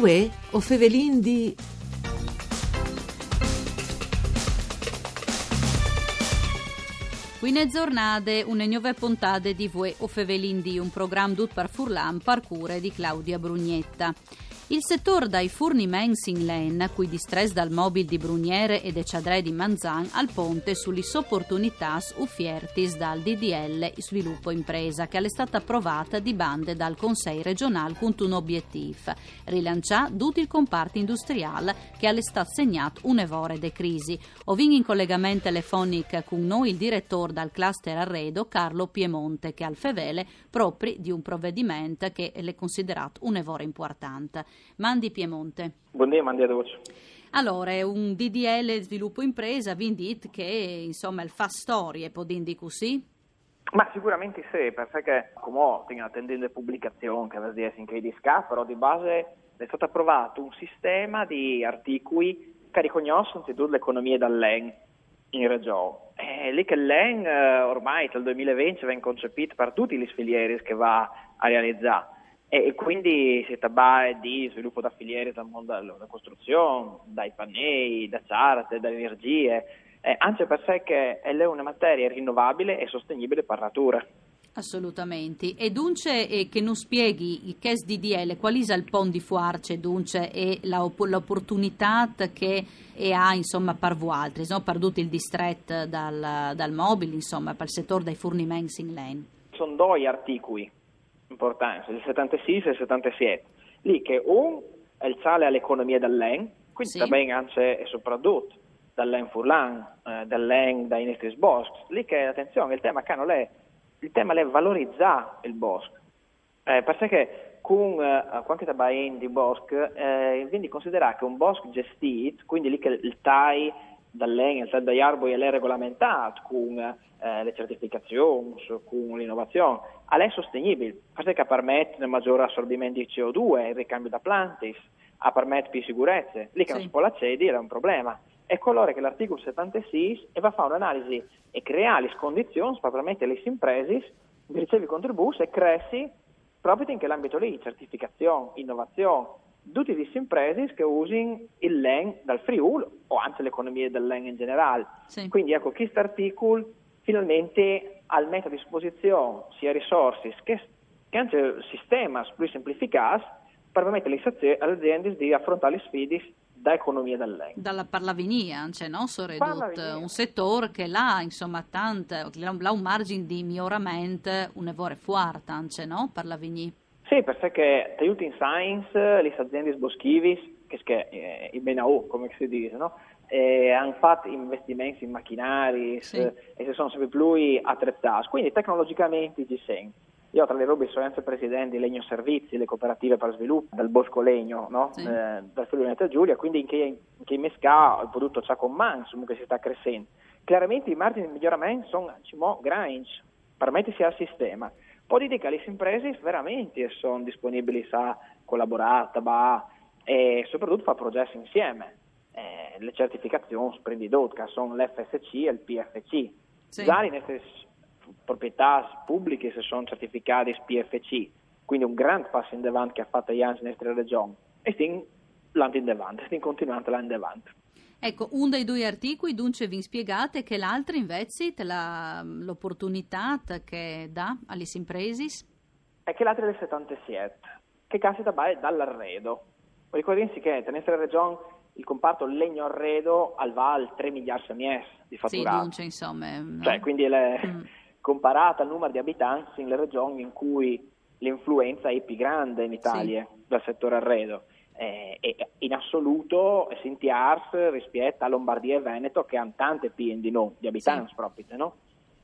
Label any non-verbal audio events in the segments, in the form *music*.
Uè, o fevelin di... Quine giornate, une nuove puntate di Vue o Fevelin di un programma dut par Furlan parcure di Claudia Brugnetta. Il settore dai furni mens in len, cui distress dal mobil di Bruniere e de Ciadre di Manzan, al ponte sulle opportunità uffiertis dal DDL Sviluppo Impresa, che è stata approvata di bande dal Consiglio regionale con un obiettivo, rilanciare tutto il comparto industriale che è stato segnato un'evore de crisi. Ovin in collegamento telefonico con noi il direttore dal cluster Arredo, Carlo Piemonte, che al fevele proprio di un provvedimento che è considerato un'evore importante. Mandi Piemonte. Buongiorno, Mandi ad Allora, un DDL sviluppo impresa, Vindit, che insomma fa storie, dire così? Ma sicuramente sì, perché come tengo attendendo le pubblicazioni che detto in che di SCA, però di base è stato approvato un sistema di articoli che riconoscono tutte le economie dall'EN in regione. E lì che l'EN eh, ormai dal 2020 viene concepito per tutti gli sfilieri che va a realizzare e quindi si tratta di sviluppo da filiere dal mondo della costruzione, dai pannei, da charte, da energie, eh, anche perché è una materia rinnovabile e sostenibile per natura. Assolutamente. E dunque eh, che non spieghi il case DDL, qual è il pon di fuarce dunque e la, l'opportunità che ha insomma per voi altri, no? per tutto il distretto dal, dal mobile, insomma, per il settore dei fornimenti in lane? Sono due articoli importanza, il 76 e il 77. Lì che un è il sale all'economia dell'EN, quindi sì. también anche e soprattutto dall'EN Furlan, eh, dall'EN da Inestris Bosque, lì che attenzione, il tema che non è, il tema è valorizzare il bosco, eh, perché con eh, qualche tabain di bosco, eh, quindi considerare che un bosco gestito, quindi lì che il TAI dall'EN, il TAI dagli arbori è regolamentato con eh, le certificazioni, con l'innovazione, è sostenibile, perché permette un maggiore assorbimento di CO2, il ricambio da plantis, permette più sicurezza, lì che sì. non si può accedere è un problema. È colore che l'articolo 76 e va a fare un'analisi e creare le condizioni per permettere alle imprese di ricevere contributi e cresci proprio in quell'ambito lì, certificazione, innovazione, tutte queste imprese che usino il LEN dal Friuli o anche l'economia del LEN in generale. Sì. Quindi ecco, questo articolo finalmente al mette a disposizione sia risorse che, che anche il sistema più semplificato per permettere alle aziende di affrontare le sfide da economia dell'EN. Dalla parlavinia, cioè, no? Soredut, un settore che là, insomma, tanto, ha un margine di miglioramento, un evore fuerte, cioè, no? Parlavinia. Sì, perché the in science, le aziende boschivi, che è eh, il BNAU, come si dice, no? eh, hanno fatto investimenti in macchinari sì. e si sono sempre più attrezzati, quindi tecnologicamente ci sono. Io tra le robe sono anche presidente di Legno Servizi, le cooperative per sviluppo del Bosco Legno, no? sì. eh, dal Friuli Venezia Giulia, quindi in che, in che mesca il prodotto c'ha con man, insomma, che si sta crescendo. Chiaramente i margini di miglioramento sono diciamo, grandi, permettersi al sistema. Che le imprese veramente sono disponibili a collaborare, a e soprattutto fare progetti insieme eh, le certificazioni che sono l'FSC e il PFC. Sì. Già le nostre proprietà pubbliche si sono certificate PFC, quindi un grande passo in avanti che ha fatto Jans nella nostra regione e stiamo in avanti, stiamo continuando in avanti. Ecco, uno dei due articoli dunque vi spiegate che l'altro invece la, l'opportunità che dà alle imprese? È che l'altro è del 77, che casita dall'arredo. Ricordiamoci che nella nostra regione il comparto legno arredo al VAL 3 miliardi mies di fatturato. Sì, insomma. No? Cioè, quindi le, mm. *laughs* comparata al numero di abitanti nelle regioni in cui l'influenza è più grande in Italia sì. dal settore arredo. Eh, in assoluto sentiars rispetto a Lombardia e Veneto che hanno tante più di noi, di abitanti sì. proprio, no?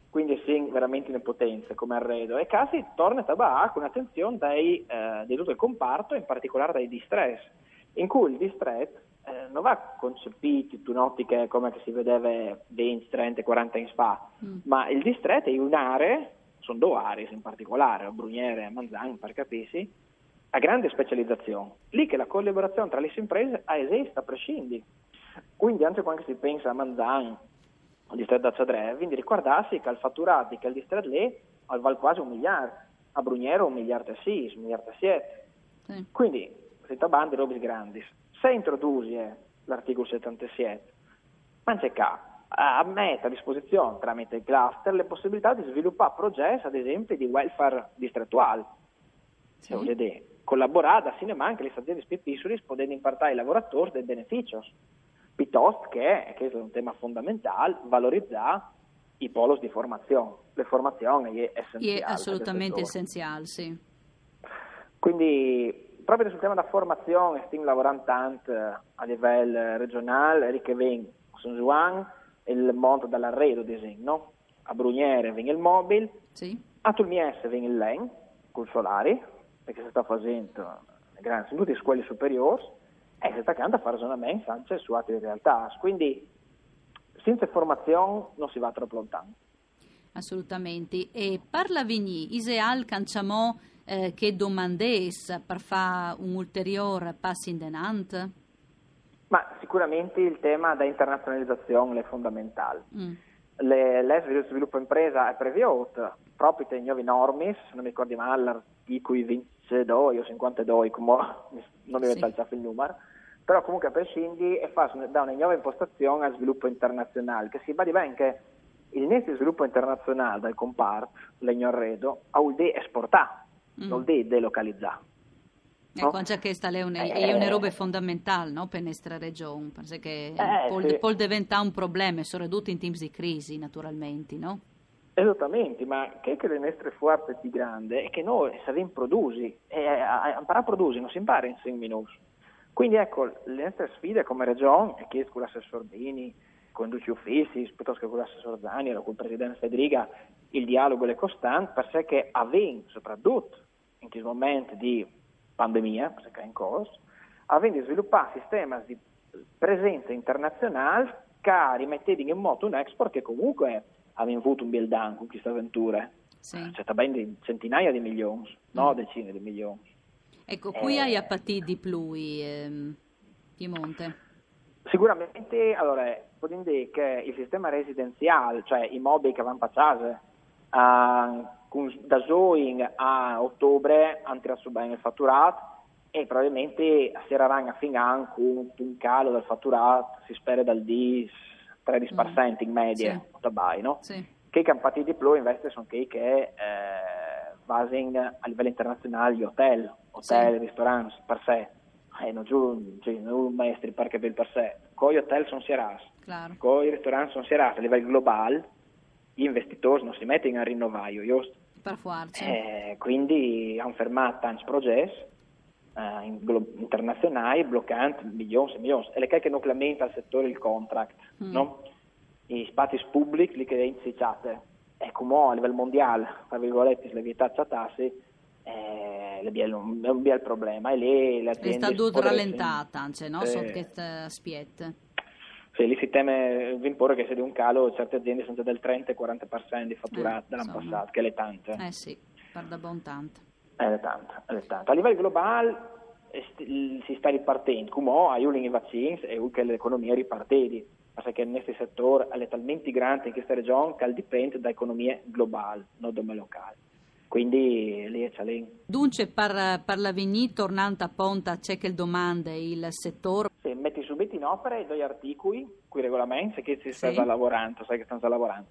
quindi sì, veramente in potenza come arredo. E casi torna a tabà con attenzione dai, eh, di tutto il comparto, in particolare dai distress, in cui il distress eh, non va concepito in un'ottica come si vedeva 20, 30, 40 anni fa, mm. ma il distretto è un'area, sono due aree in particolare, Bruniere e Manzan per capirsi, a grande specializzazione. Lì che la collaborazione tra le imprese esiste a prescindere. Quindi anche quando si pensa a Manzan, al distretto da Zadre, quindi ricordarsi che il fatturato che il distretto lì vale quasi un miliardo, a Bruniere un miliardo e sì, un miliardo e siete. Sì. Quindi senza bande, robe grandi. Se introduci l'articolo 77, non c'è capo a mette a disposizione tramite il cluster le possibilità di sviluppare progetti, ad esempio, di welfare distrettuale. Sì. Collaborare assieme anche le aziende più piccole, potendo impartire ai lavoratori dei benefici, piuttosto che, che è un tema fondamentale, valorizzare i polos di formazione. Le formazioni è essenziale. È assolutamente essenziale, sì. Quindi, proprio sul tema della formazione, stiamo lavorando tanto a livello regionale, viene San Juan, il mondo dell'arredo, ad esempio, no? A Bruniere viene il mobile, sì. a Tulmiese viene il LEN, col solare, perché si sta facendo in tutte le scuole superiori, e si sta andando a fare ragionamenti anche su altre realtà. Quindi, senza formazione non si va troppo lontano. Assolutamente. E parla Vigny, Iseal Canciamò eh, che domandes per fare un ulteriore passo in denant? Ma sicuramente il tema da internazionalizzazione è fondamentale. Mm. Le, l'ESV sviluppo impresa è previsto proprio per nuove norme, non mi ricordo male, l'articolo 22 o 52, come non mi ricordo sì. il numero, però comunque a prescindi è fatto da una nuova impostazione a sviluppo internazionale, che si badi bene che il nesso di sviluppo internazionale del comparto, legno arredo, ha un de esportare, mm. non de delocalizzare. No? Ecco, anche questa è, una, è una roba fondamentale no? per la nostra regione, perché eh, può, sì. può diventare un problema, soprattutto in tempi di crisi, naturalmente, no? Esattamente, ma che, che le nostre forze più grandi è che noi sappiamo produrre, e a, imparare a produrre non si impara in 6 minuti. Quindi ecco, le nostre sfide come regione, e che con l'assessor Bini, con Duci Uffici, piuttosto che con l'assessor Zani o con il presidente Federica, il dialogo è costante, perché avviene soprattutto in questo momento di pandemia, perché è in corso, avendo sviluppato sistemi di presenza internazionale che rimettevano in moto un export che comunque aveva avuto un bel danno con queste avventure. Sì. C'è cioè, ben centinaia di milioni, mm. no decine di milioni. Ecco, qui eh, hai appatito di più, ehm, Piemonte. Sicuramente, allora, posso dire che il sistema residenziale, cioè i mobili che vanno a casa, uh, da Zoing a ottobre hanno tirato bene il fatturato e probabilmente saranno a fine anno con un calo del fatturato, si spera dal 10 13% mm. in media, sì. Bai, no? Sì. Che campati di più invece sono che, che eh, a livello internazionale gli hotel, hotel, sì. ristoranti per sé, eh, non giù, cioè, non maestri perché per sé, con gli hotel sono serati, con i ristoranti sono serati a livello globale, gli investitori non si mettono a rinnovare, giusto? Per forza. Eh, quindi hanno fermato tanti progetti eh, internazionali, bloccando milioni e milioni. E le che non clementa al settore il contract, mm. no? I spazi pubblici, li che insicciate, e come a livello mondiale, tra virgolette, le vietate tassi, eh, è un, bel problema. E lì le aziende... È stato rallentata, no? Eh, Sotto questo aspetto. Sì, lì si teme vi imporre che se di un calo certe aziende sono già del 30-40% di fatturato eh, dell'anno passato, che è le tante. Eh sì, guarda buon tanto. È le tante, è le tante. A livello globale si sta ripartendo, come hai i vaccini e che l'economia ripartedi, perché il nostro settore è talmente grande in questa regione che dipende da economie globali, non da locali. Quindi lì è challenge. Dunque, per, per l'avvenire, tornando a Ponta, c'è che il domande il settore? Sì, metti subito in opera i due articoli, quei regolamenti, che si sta sì. lavorando, sai che stanno già lavorando.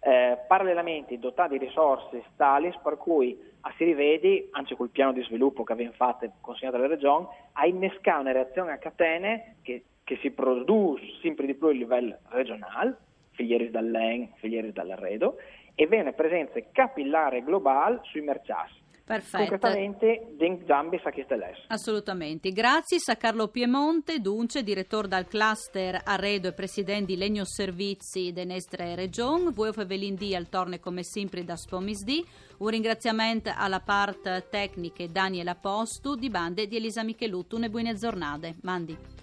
Eh, parallelamente dotati di risorse tali per cui a si rivedi, anche col piano di sviluppo che abbiamo fatto consegnato alle regioni, a innescare una reazione a catene che, che si produce sempre di più a livello regionale, filieri dall'EN, filieri dall'arredo, e viene presenza capillare globale sui merciati. Perfetto. Concretamente, Ding Zambi sa chi steles. Assolutamente. Grazie a Carlo Piemonte, Dunce, direttore del cluster Arredo e presidente di Legno Servizi de Nestre Region. Voi Fevelindì al torne come sempre da Spomisdì. Un ringraziamento alla parte tecnica Daniela Postu di bande di Elisa Michelutto. Une buone giornate. Mandi.